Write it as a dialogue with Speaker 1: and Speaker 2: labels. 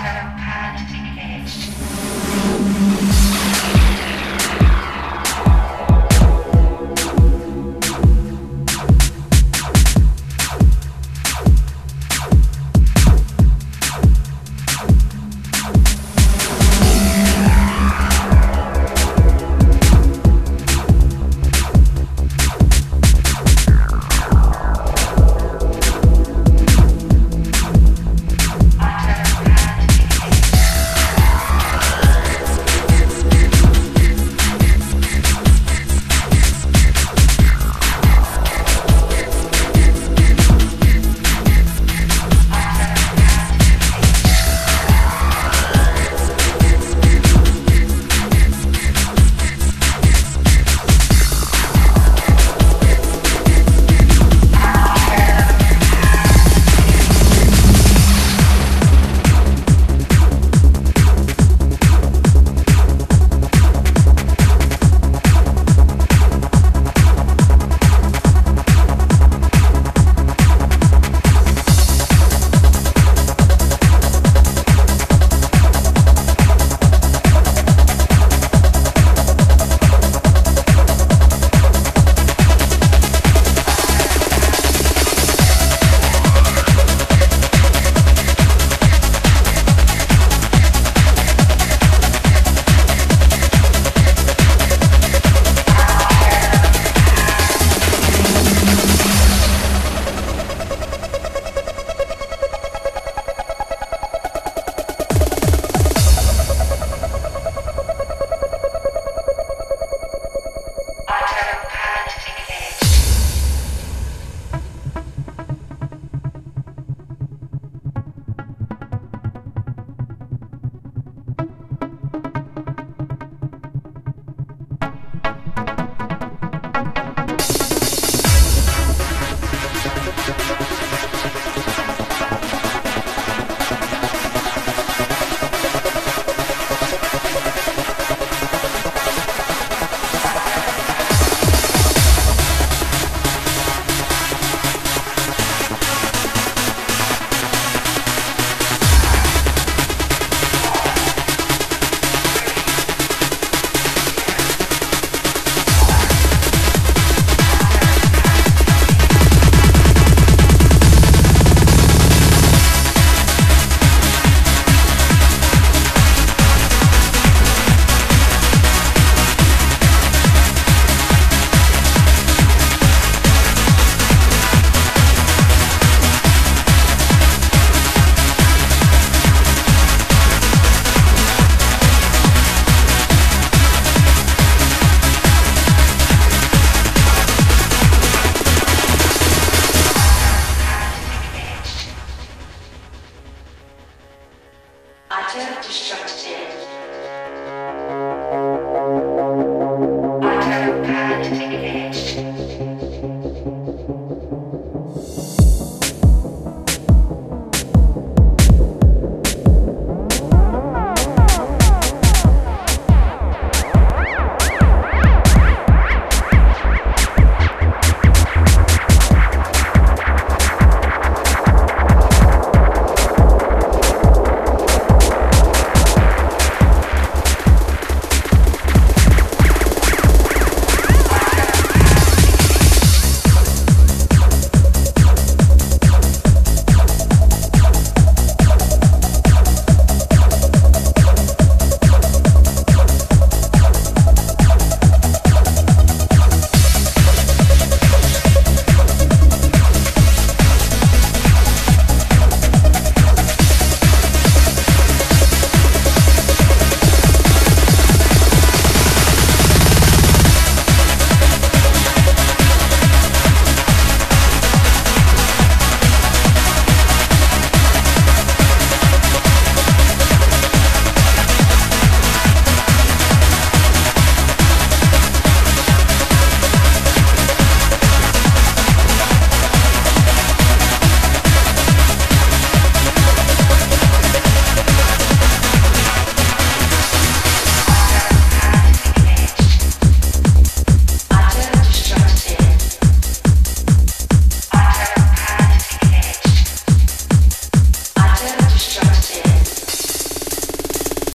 Speaker 1: Other had engaged. matter destructive.